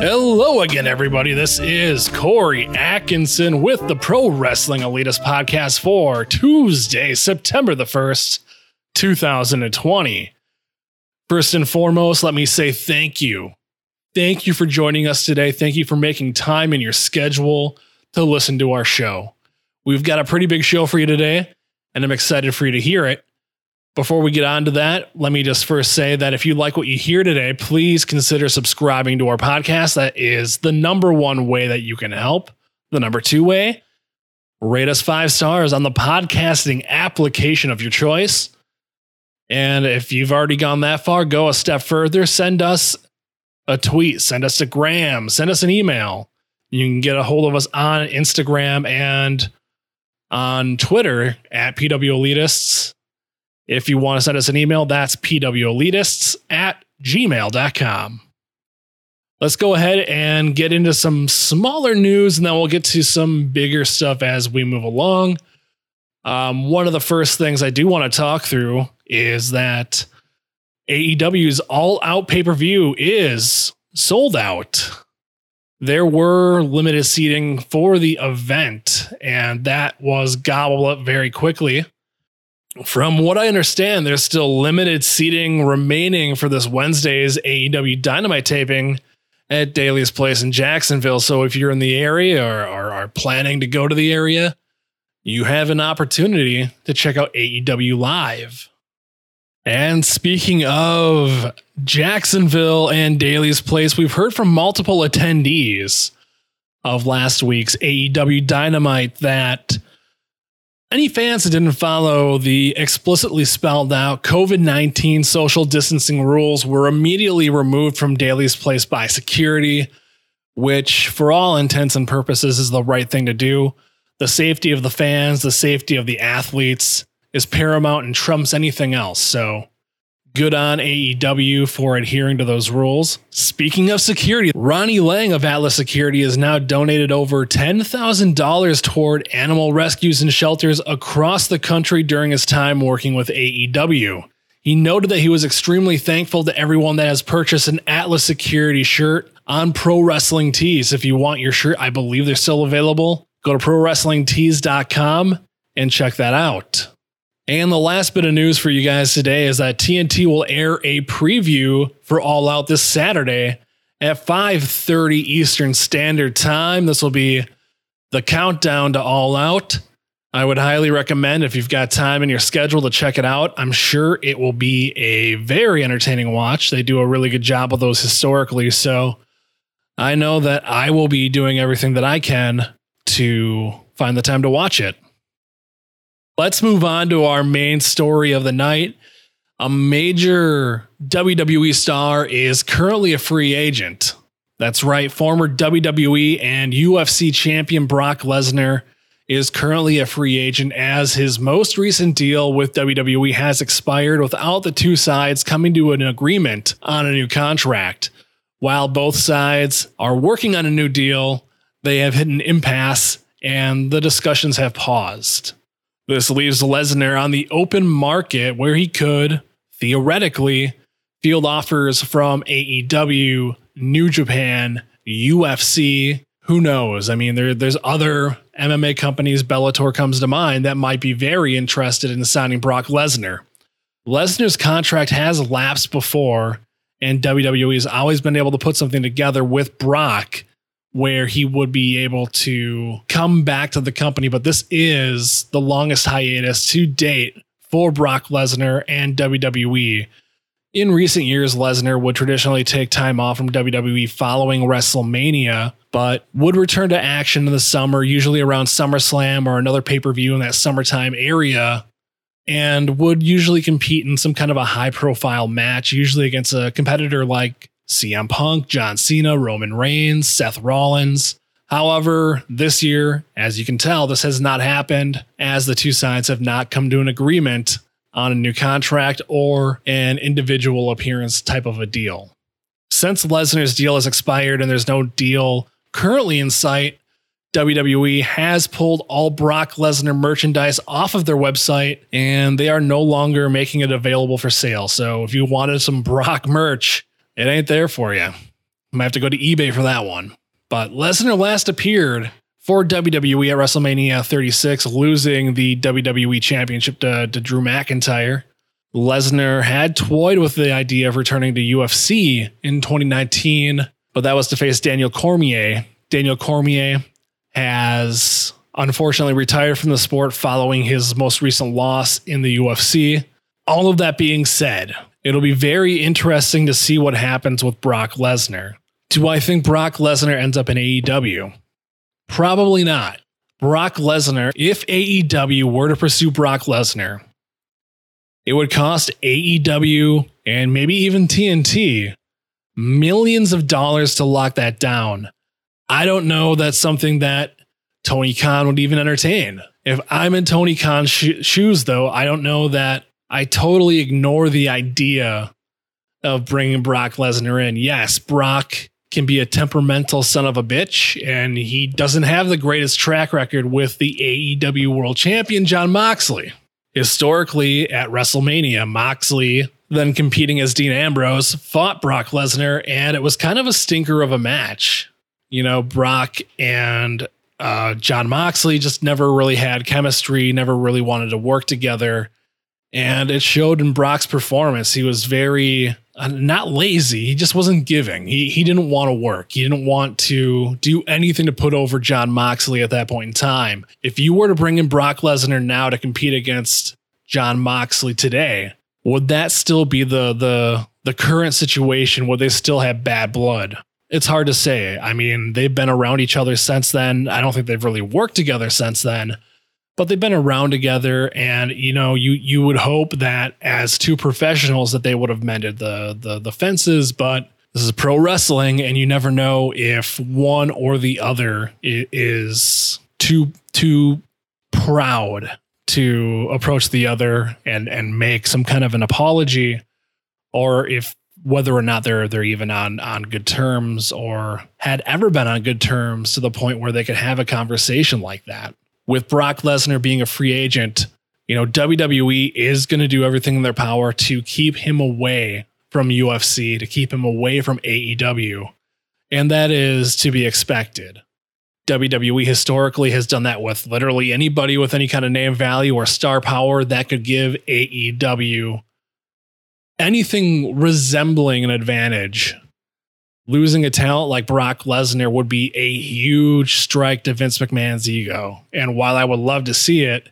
Hello again, everybody. This is Corey Atkinson with the Pro Wrestling Elitist podcast for Tuesday, September the 1st, 2020. First and foremost, let me say thank you. Thank you for joining us today. Thank you for making time in your schedule to listen to our show. We've got a pretty big show for you today, and I'm excited for you to hear it. Before we get on to that, let me just first say that if you like what you hear today, please consider subscribing to our podcast. That is the number one way that you can help. The number two way, rate us five stars on the podcasting application of your choice. And if you've already gone that far, go a step further. Send us a tweet, send us a gram, send us an email. You can get a hold of us on Instagram and on Twitter at PW Elitists. If you want to send us an email, that's pwelitists at gmail.com. Let's go ahead and get into some smaller news, and then we'll get to some bigger stuff as we move along. Um, one of the first things I do want to talk through is that AEW's all out pay per view is sold out. There were limited seating for the event, and that was gobbled up very quickly. From what I understand, there's still limited seating remaining for this Wednesday's AEW Dynamite taping at Daly's Place in Jacksonville. So if you're in the area or, or are planning to go to the area, you have an opportunity to check out AEW Live. And speaking of Jacksonville and Daly's Place, we've heard from multiple attendees of last week's AEW Dynamite that any fans that didn't follow the explicitly spelled out COVID 19 social distancing rules were immediately removed from Daly's Place by security, which, for all intents and purposes, is the right thing to do. The safety of the fans, the safety of the athletes is paramount and trumps anything else. So, Good on AEW for adhering to those rules. Speaking of security, Ronnie Lang of Atlas Security has now donated over $10,000 toward animal rescues and shelters across the country during his time working with AEW. He noted that he was extremely thankful to everyone that has purchased an Atlas Security shirt on Pro Wrestling Tees. If you want your shirt, I believe they're still available. Go to prowrestlingtees.com and check that out. And the last bit of news for you guys today is that TNT will air a preview for All Out this Saturday at 5:30 Eastern Standard Time. This will be the countdown to All Out. I would highly recommend if you've got time in your schedule to check it out. I'm sure it will be a very entertaining watch. They do a really good job of those historically, so I know that I will be doing everything that I can to find the time to watch it. Let's move on to our main story of the night. A major WWE star is currently a free agent. That's right, former WWE and UFC champion Brock Lesnar is currently a free agent as his most recent deal with WWE has expired without the two sides coming to an agreement on a new contract. While both sides are working on a new deal, they have hit an impasse and the discussions have paused. This leaves Lesnar on the open market where he could, theoretically, field offers from AEW, New Japan, UFC. Who knows? I mean, there, there's other MMA companies, Bellator comes to mind, that might be very interested in signing Brock Lesnar. Lesnar's contract has lapsed before, and WWE has always been able to put something together with Brock where he would be able to come back to the company. But this is the longest hiatus to date for Brock Lesnar and WWE. In recent years, Lesnar would traditionally take time off from WWE following WrestleMania, but would return to action in the summer, usually around SummerSlam or another pay per view in that summertime area, and would usually compete in some kind of a high profile match, usually against a competitor like CM Punk, John Cena, Roman Reigns, Seth Rollins. However, this year, as you can tell, this has not happened as the two sides have not come to an agreement on a new contract or an individual appearance type of a deal. Since Lesnar's deal has expired and there's no deal currently in sight, WWE has pulled all Brock Lesnar merchandise off of their website and they are no longer making it available for sale. So if you wanted some Brock merch, it ain't there for you. Might have to go to eBay for that one. But Lesnar last appeared for WWE at WrestleMania 36, losing the WWE Championship to, to Drew McIntyre. Lesnar had toyed with the idea of returning to UFC in 2019, but that was to face Daniel Cormier. Daniel Cormier has unfortunately retired from the sport following his most recent loss in the UFC. All of that being said, it'll be very interesting to see what happens with Brock Lesnar. Do I think Brock Lesnar ends up in AEW? Probably not. Brock Lesnar, if AEW were to pursue Brock Lesnar, it would cost AEW and maybe even TNT millions of dollars to lock that down. I don't know that's something that Tony Khan would even entertain. If I'm in Tony Khan's sh- shoes, though, I don't know that I totally ignore the idea of bringing Brock Lesnar in. Yes, Brock can be a temperamental son of a bitch, and he doesn't have the greatest track record with the AEW World Champion, Jon Moxley. Historically, at WrestleMania, Moxley, then competing as Dean Ambrose, fought Brock Lesnar, and it was kind of a stinker of a match. You know, Brock and uh, Jon Moxley just never really had chemistry, never really wanted to work together. And it showed in Brock's performance. He was very uh, not lazy. He just wasn't giving. He he didn't want to work. He didn't want to do anything to put over Jon Moxley at that point in time. If you were to bring in Brock Lesnar now to compete against Jon Moxley today, would that still be the the the current situation? Would they still have bad blood? It's hard to say. I mean, they've been around each other since then. I don't think they've really worked together since then but they've been around together and you know you you would hope that as two professionals that they would have mended the the the fences but this is pro wrestling and you never know if one or the other is too too proud to approach the other and and make some kind of an apology or if whether or not they're they're even on on good terms or had ever been on good terms to the point where they could have a conversation like that with Brock Lesnar being a free agent, you know, WWE is going to do everything in their power to keep him away from UFC, to keep him away from AEW. And that is to be expected. WWE historically has done that with literally anybody with any kind of name value or star power that could give AEW anything resembling an advantage losing a talent like Brock Lesnar would be a huge strike to Vince McMahon's ego. And while I would love to see it,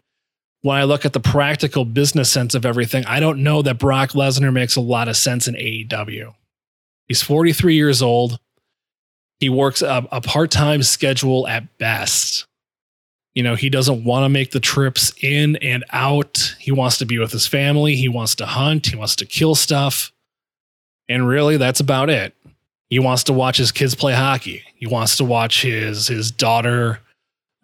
when I look at the practical business sense of everything, I don't know that Brock Lesnar makes a lot of sense in AEW. He's 43 years old. He works a, a part time schedule at best. You know, he doesn't want to make the trips in and out. He wants to be with his family. He wants to hunt. He wants to kill stuff. And really, that's about it. He wants to watch his kids play hockey. He wants to watch his his daughter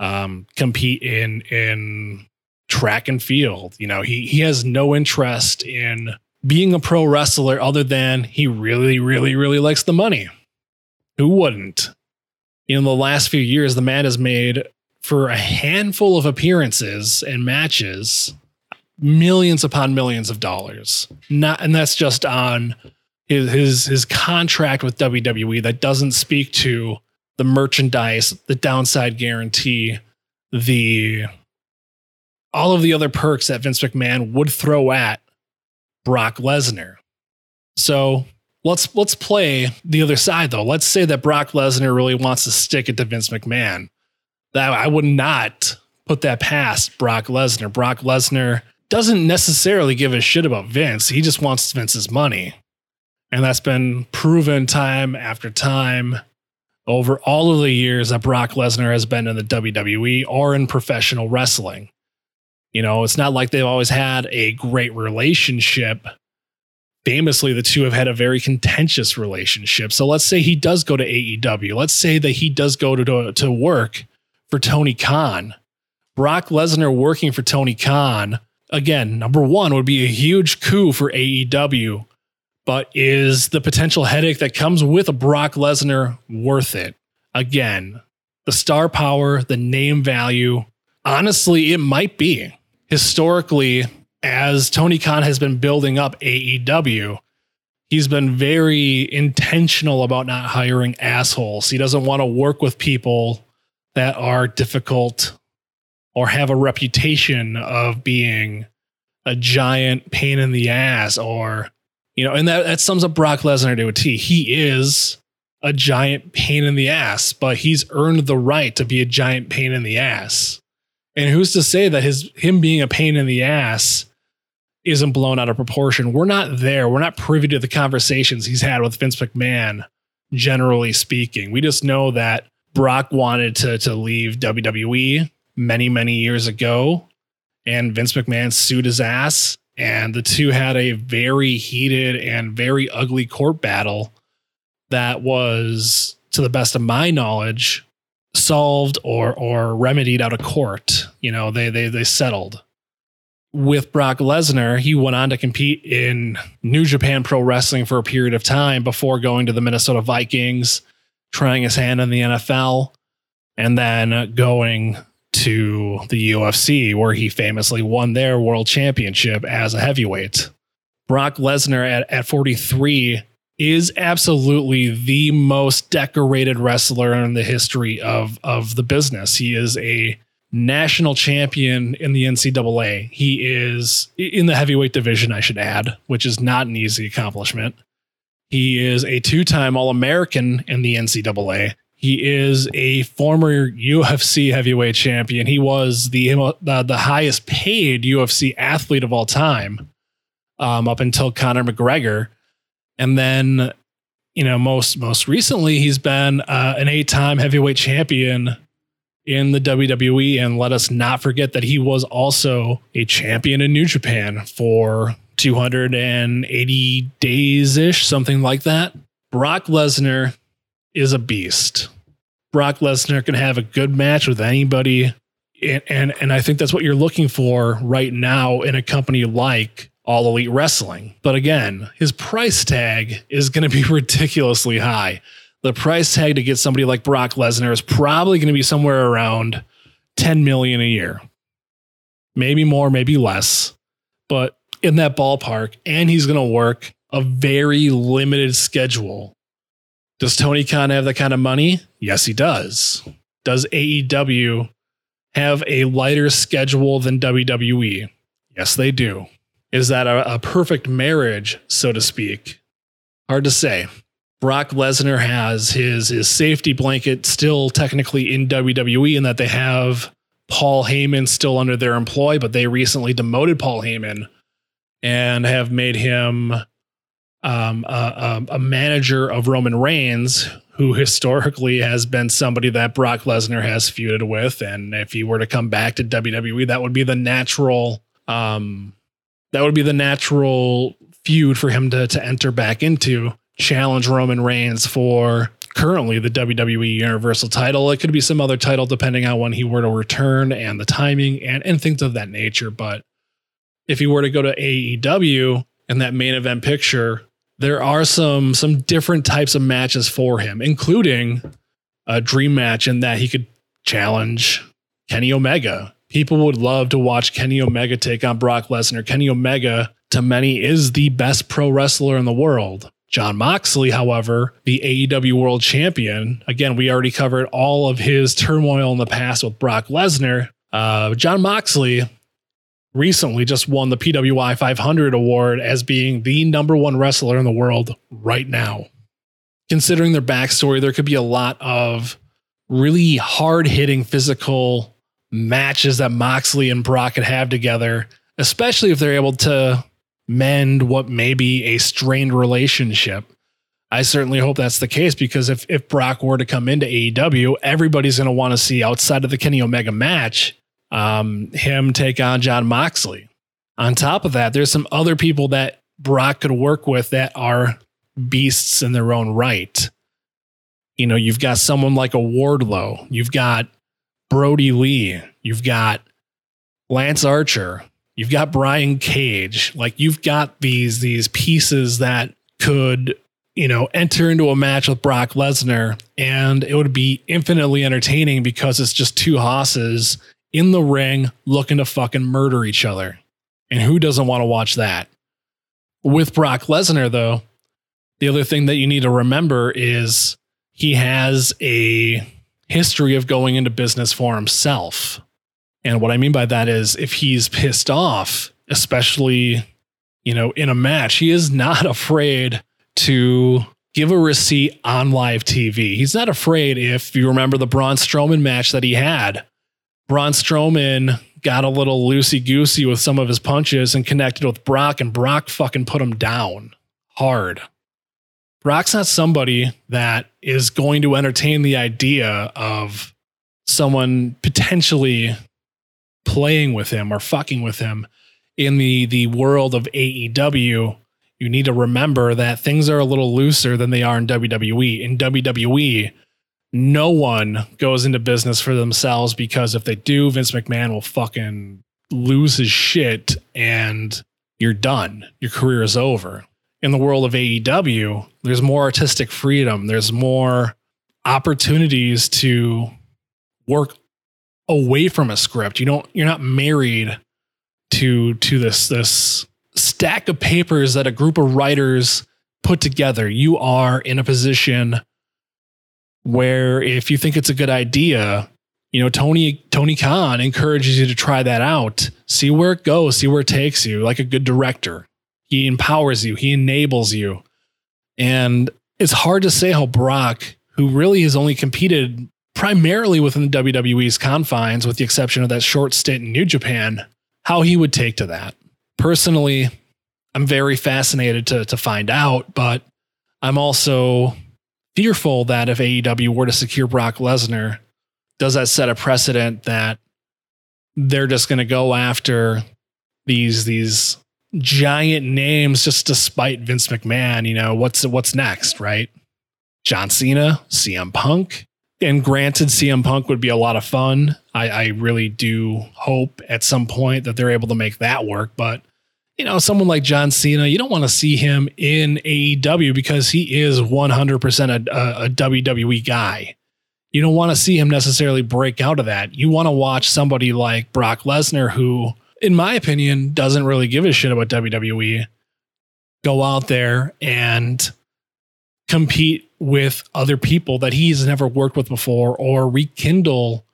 um, compete in in track and field. You know, he he has no interest in being a pro wrestler other than he really, really, really likes the money. Who wouldn't? In the last few years, the man has made for a handful of appearances and matches millions upon millions of dollars. Not and that's just on his his his contract with WWE that doesn't speak to the merchandise, the downside guarantee, the all of the other perks that Vince McMahon would throw at Brock Lesnar. So let's let's play the other side though. Let's say that Brock Lesnar really wants to stick it to Vince McMahon. That I would not put that past Brock Lesnar. Brock Lesnar doesn't necessarily give a shit about Vince. He just wants Vince's money. And that's been proven time after time over all of the years that Brock Lesnar has been in the WWE or in professional wrestling. You know, it's not like they've always had a great relationship. Famously, the two have had a very contentious relationship. So let's say he does go to AEW. Let's say that he does go to, to work for Tony Khan. Brock Lesnar working for Tony Khan, again, number one, would be a huge coup for AEW but is the potential headache that comes with a Brock Lesnar worth it? Again, the star power, the name value. Honestly, it might be. Historically, as Tony Khan has been building up AEW, he's been very intentional about not hiring assholes. He doesn't want to work with people that are difficult or have a reputation of being a giant pain in the ass or you know and that, that sums up brock lesnar to a t. He is a giant pain in the ass but he's earned the right to be a giant pain in the ass. And who's to say that his him being a pain in the ass isn't blown out of proportion? We're not there. We're not privy to the conversations he's had with vince mcmahon generally speaking. We just know that brock wanted to to leave wwe many many years ago and Vince McMahon sued his ass. And the two had a very heated and very ugly court battle that was, to the best of my knowledge, solved or or remedied out of court. You know, they they they settled. With Brock Lesnar, he went on to compete in New Japan Pro Wrestling for a period of time before going to the Minnesota Vikings, trying his hand in the NFL, and then going to the UFC, where he famously won their world championship as a heavyweight. Brock Lesnar at, at 43 is absolutely the most decorated wrestler in the history of, of the business. He is a national champion in the NCAA. He is in the heavyweight division, I should add, which is not an easy accomplishment. He is a two time All American in the NCAA. He is a former UFC heavyweight champion. He was the uh, the highest paid UFC athlete of all time, um, up until Conor McGregor, and then you know most most recently he's been uh, an eight time heavyweight champion in the WWE. And let us not forget that he was also a champion in New Japan for 280 days ish, something like that. Brock Lesnar is a beast. Brock Lesnar can have a good match with anybody. And, and, and I think that's what you're looking for right now in a company like All Elite Wrestling. But again, his price tag is going to be ridiculously high. The price tag to get somebody like Brock Lesnar is probably going to be somewhere around 10 million a year. Maybe more, maybe less, but in that ballpark. And he's going to work a very limited schedule does Tony Khan have that kind of money? Yes, he does. Does AEW have a lighter schedule than WWE? Yes, they do. Is that a, a perfect marriage, so to speak? Hard to say. Brock Lesnar has his his safety blanket still technically in WWE in that they have Paul Heyman still under their employ, but they recently demoted Paul Heyman and have made him um, a, a, manager of Roman Reigns, who historically has been somebody that Brock Lesnar has feuded with, and if he were to come back to WWE, that would be the natural, um, that would be the natural feud for him to to enter back into, challenge Roman Reigns for currently the WWE Universal title. It could be some other title depending on when he were to return and the timing and and things of that nature. But if he were to go to AEW and that main event picture there are some some different types of matches for him, including a dream match in that he could challenge Kenny Omega. People would love to watch Kenny Omega take on Brock Lesnar. Kenny Omega, to many, is the best pro wrestler in the world. Jon Moxley, however, the AEW World Champion, again, we already covered all of his turmoil in the past with Brock Lesnar. Uh, Jon Moxley recently just won the PWI 500 award as being the number one wrestler in the world right now. Considering their backstory, there could be a lot of really hard hitting physical matches that Moxley and Brock could have together, especially if they're able to mend what may be a strained relationship. I certainly hope that's the case because if, if Brock were to come into AEW, everybody's going to want to see outside of the Kenny Omega match um, him take on Jon Moxley. On top of that, there's some other people that Brock could work with that are beasts in their own right. You know, you've got someone like a Wardlow, you've got Brodie Lee, you've got Lance Archer, you've got Brian Cage. Like you've got these these pieces that could you know, enter into a match with Brock Lesnar and it would be infinitely entertaining because it's just two hosses in the ring looking to fucking murder each other. And who doesn't want to watch that? With Brock Lesnar, though, the other thing that you need to remember is he has a history of going into business for himself. And what I mean by that is if he's pissed off, especially, you know, in a match, he is not afraid to give a receipt on live TV. He's not afraid if you remember the Braun Strowman match that he had. Braun Strowman got a little loosey goosey with some of his punches and connected with Brock, and Brock fucking put him down hard. Brock's not somebody that is going to entertain the idea of someone potentially playing with him or fucking with him in the the world of AEW you need to remember that things are a little looser than they are in WWE. In WWE, no one goes into business for themselves because if they do, Vince McMahon will fucking lose his shit and you're done. Your career is over. In the world of AEW, there's more artistic freedom, there's more opportunities to work away from a script. You don't you're not married to to this this stack of papers that a group of writers put together. You are in a position where if you think it's a good idea, you know, Tony Tony Khan encourages you to try that out, see where it goes, see where it takes you, like a good director. He empowers you, he enables you. And it's hard to say how Brock, who really has only competed primarily within the WWE's confines, with the exception of that short stint in New Japan, how he would take to that personally, I'm very fascinated to to find out, but I'm also fearful that if AEW were to secure Brock Lesnar, does that set a precedent that they're just going to go after these these giant names just despite Vince McMahon, you know, what's what's next, right? John Cena, CM Punk. And granted, CM Punk would be a lot of fun. I, I really do hope at some point that they're able to make that work. But you know, someone like John Cena, you don't want to see him in AEW because he is 100% a, a, WWE guy. You don't want to see him necessarily break out of that. You want to watch somebody like Brock Lesnar, who, in my opinion, doesn't really give a shit about WWE, go out there and compete with other people that he's never worked with before or rekindle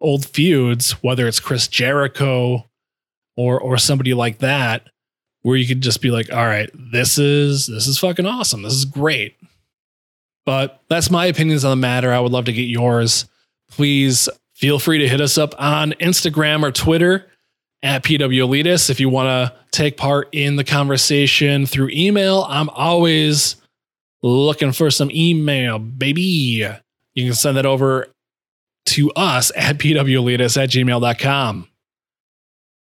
old feuds, whether it's Chris Jericho or or somebody like that where you could just be like, all right, this is this is fucking awesome. This is great. But that's my opinions on the matter. I would love to get yours. Please feel free to hit us up on Instagram or Twitter at PW. If you want to take part in the conversation through email, I'm always looking for some email, baby. You can send that over to us at pwelitis at gmail.com.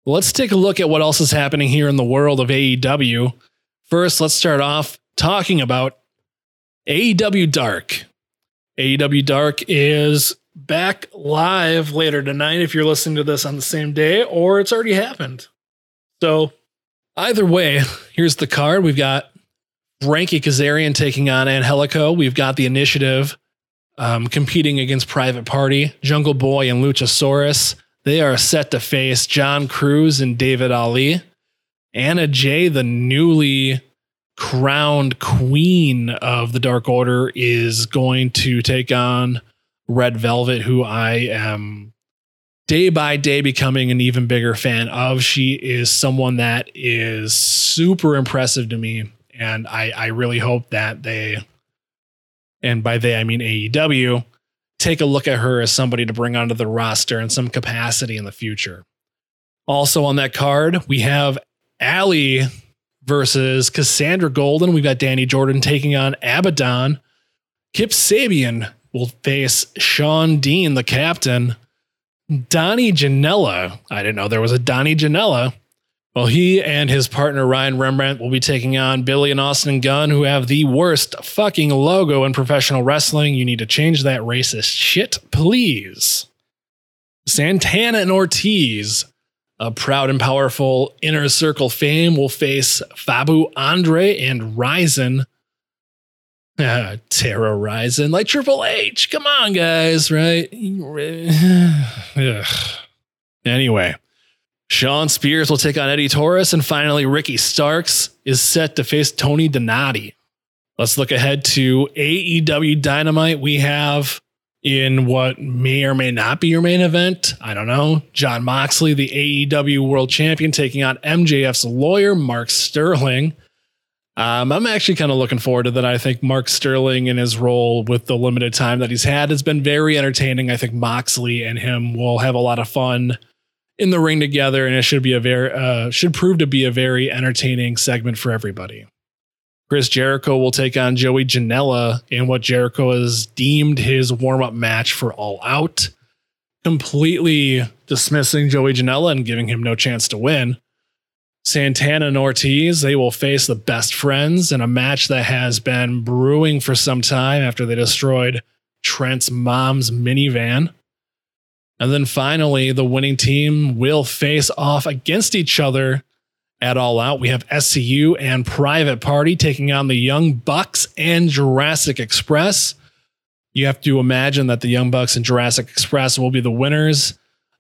Let's take a look at what else is happening here in the world of AEW. First, let's start off talking about AEW Dark. AEW Dark is back live later tonight if you're listening to this on the same day or it's already happened. So, either way, here's the card. We've got Frankie Kazarian taking on Angelico. We've got the initiative um, competing against Private Party, Jungle Boy, and Luchasaurus. They are set to face John Cruz and David Ali. Anna Jay, the newly crowned queen of the Dark Order, is going to take on Red Velvet, who I am day by day becoming an even bigger fan of. She is someone that is super impressive to me. And I, I really hope that they, and by they I mean AEW, take a look at her as somebody to bring onto the roster in some capacity in the future. Also on that card, we have Allie versus Cassandra Golden. We've got Danny Jordan taking on Abaddon. Kip Sabian will face Sean Dean, the captain. Donnie Janela. I didn't know there was a Donnie Janela well, he and his partner Ryan Rembrandt will be taking on Billy and Austin Gunn, who have the worst fucking logo in professional wrestling. You need to change that racist shit, please. Santana and Ortiz, a proud and powerful inner circle fame, will face Fabu Andre and Ryzen. uh, terrorizing like Triple H. Come on, guys, right? anyway, Shawn Spears will take on Eddie Torres, and finally, Ricky Starks is set to face Tony Donati. Let's look ahead to AEW Dynamite. We have in what may or may not be your main event. I don't know. Jon Moxley, the AEW World Champion, taking on MJF's lawyer, Mark Sterling. Um, I'm actually kind of looking forward to that. I think Mark Sterling in his role with the limited time that he's had has been very entertaining. I think Moxley and him will have a lot of fun in the ring together, and it should be a very uh, should prove to be a very entertaining segment for everybody. Chris Jericho will take on Joey Janela in what Jericho has deemed his warm up match for All Out, completely dismissing Joey Janela and giving him no chance to win. Santana and Ortiz, they will face the best friends in a match that has been brewing for some time after they destroyed Trent's mom's minivan. And then finally, the winning team will face off against each other at All Out, we have SCU and Private Party taking on the Young Bucks and Jurassic Express. You have to imagine that the Young Bucks and Jurassic Express will be the winners.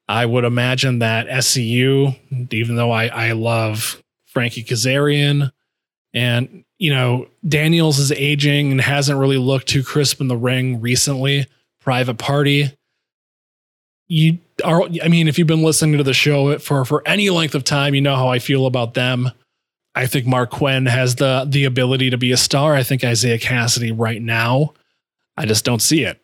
I would imagine that SCU, even though I, I love Frankie Kazarian and, you know, Daniels is aging and hasn't really looked too crisp in the ring recently. Private Party, you are I mean, if you've been listening to the show for for any length of time, you know how I feel about them. I think Marq Quen has the the ability to be a star. I think Isiah Kassidy right now, I just don't see it.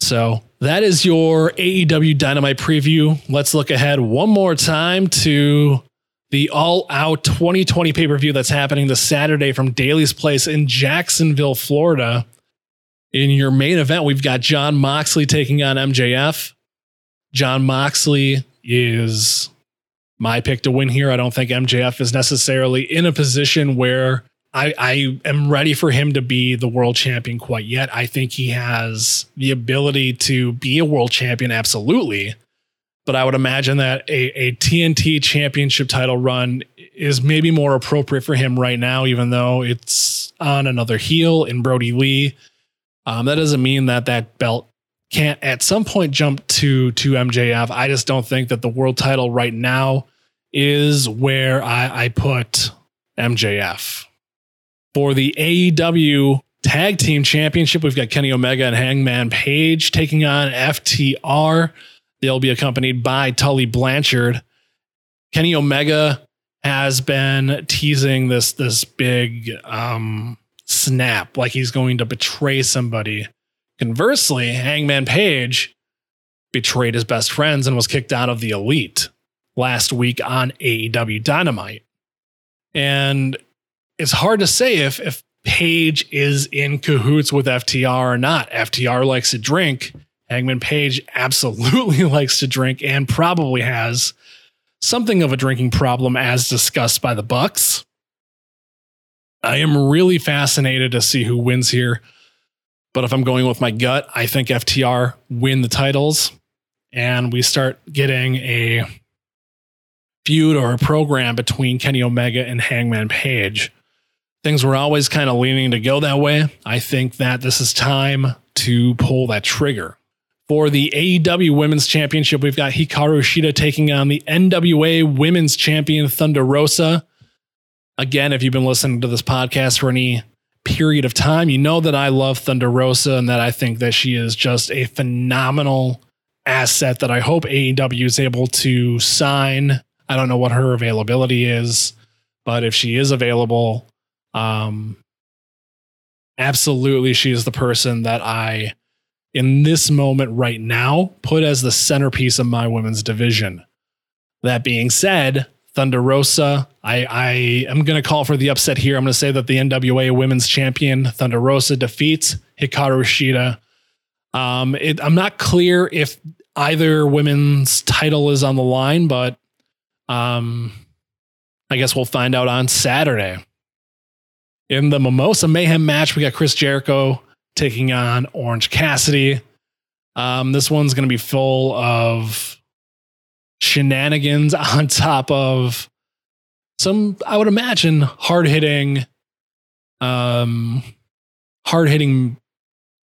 So that is your AEW Dynamite preview. Let's look ahead one more time to the All Out 2020 pay per view that's happening this Saturday from Daly's Place in Jacksonville, Florida. In your main event, we've got Jon Moxley taking on MJF. Jon Moxley is my pick to win here. I don't think MJF is necessarily in a position where I, I am ready for him to be the world champion quite yet. I think he has the ability to be a world champion, absolutely. But I would imagine that a, a TNT championship title run is maybe more appropriate for him right now, even though it's on another heel in Brodie Lee. Um, that doesn't mean that that belt can't at some point jump to to MJF. I just don't think that the world title right now is where I, I put MJF. For the AEW Tag Team Championship, we've got Kenny Omega and Hangman Page taking on FTR. They'll be accompanied by Tully Blanchard. Kenny Omega has been teasing this this big um, snap, like he's going to betray somebody Conversely, Hangman Page betrayed his best friends and was kicked out of the elite last week on AEW Dynamite. And it's hard to say if if Page is in cahoots with FTR or not. FTR likes to drink. Hangman Page absolutely likes to drink and probably has something of a drinking problem as discussed by the Bucks. I am really fascinated to see who wins here. But if I'm going with my gut, I think FTR win the titles and we start getting a feud or a program between Kenny Omega and Hangman Page. Things were always kind of leaning to go that way. I think that this is time to pull that trigger. For the AEW Women's Championship, we've got Hikaru Shida taking on the NWA Women's Champion Thunder Rosa. Again, if you've been listening to this podcast for any period of time. You know that I love Thunder Rosa and that I think that she is just a phenomenal asset that I hope AEW is able to sign. I don't know what her availability is, but if she is available, um, absolutely she is the person that I, in this moment right now, put as the centerpiece of my women's division. That being said, Thunder Rosa. I, I am going to call for the upset here. I'm going to say that the NWA Women's Champion Thunder Rosa defeats Hikaru Shida. Um, it, I'm not clear if either women's title is on the line, but um, I guess we'll find out on Saturday. In the Mimosa Mayhem match, we got Chris Jericho taking on Orange Cassidy. Um, this one's going to be full of shenanigans on top of some, I would imagine, hard hitting, um, hard hitting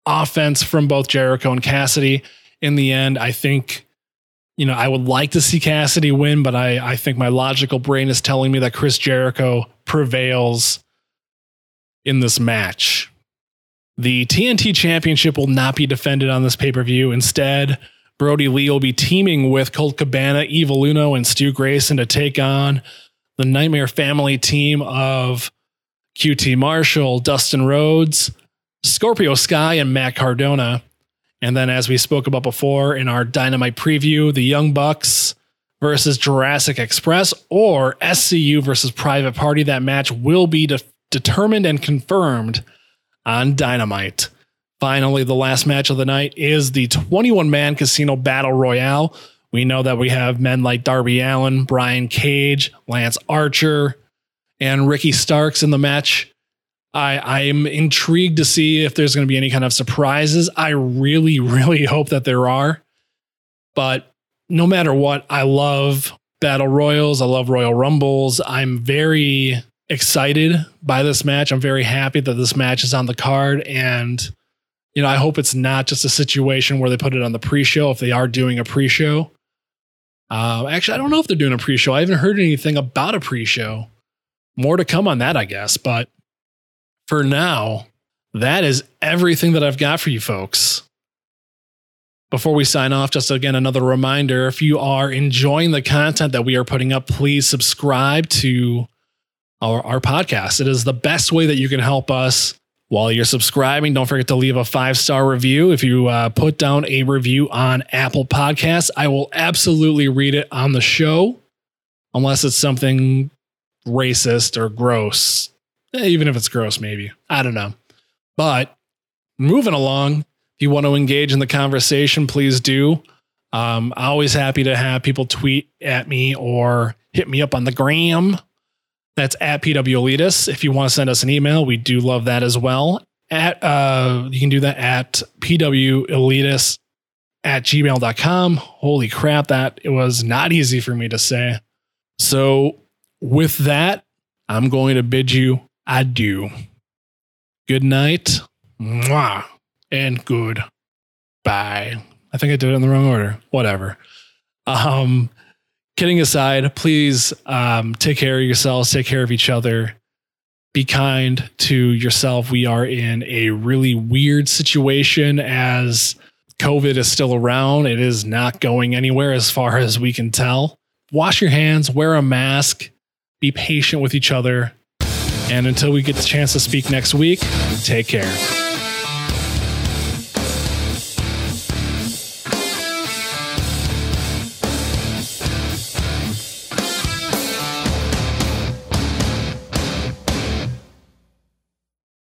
offense from both Jericho and Cassidy. In the end, I think, you know, I would like to see Cassidy win, but I, I think my logical brain is telling me that Chris Jericho prevails in this match. The TNT Championship will not be defended on this pay per view. Instead, Brodie Lee will be teaming with Colt Cabana, Evil Uno, and Stu Grayson to take on the Nightmare Family team of QT Marshall, Dustin Rhodes, Scorpio Sky, and Matt Cardona. And then, as we spoke about before in our Dynamite preview, the Young Bucks versus Jurassic Express or SCU versus Private Party. That match will be de- determined and confirmed on Dynamite. Finally, the last match of the night is the 21 man casino battle royale. We know that we have men like Darby Allin, Brian Cage, Lance Archer, and Ricky Starks in the match. I I'm intrigued to see if there's going to be any kind of surprises. I really, really hope that there are. But no matter what, I love battle royals. I love Royal Rumbles. I'm very excited by this match. I'm very happy that this match is on the card. And, you know, I hope it's not just a situation where they put it on the pre show if they are doing a pre show. Uh, actually, I don't know if they're doing a pre show. I haven't heard anything about a pre show. More to come on that, I guess. But for now, that is everything that I've got for you folks. Before we sign off, just again, another reminder if you are enjoying the content that we are putting up, please subscribe to our, our podcast. It is the best way that you can help us. While you're subscribing, don't forget to leave a five star review. If you uh, put down a review on Apple Podcasts, I will absolutely read it on the show, unless it's something racist or gross. Eh, even if it's gross, maybe. I don't know. But moving along, if you want to engage in the conversation, please do. Um, always happy to have people tweet at me or hit me up on the gram. That's at PW Elitis. If you want to send us an email, we do love that as well. At uh, you can do that at PW Elitis at gmail.com. Holy crap, that it was not easy for me to say. So with that, I'm going to bid you adieu. Good night. Mwah, and good bye. I think I did it in the wrong order. Whatever. Um, kidding aside, please um, take care of yourselves, take care of each other, be kind to yourself. We are in a really weird situation as COVID is still around. It is not going anywhere as far as we can tell. Wash your hands, wear a mask, be patient with each other. And until we get the chance to speak next week, take care.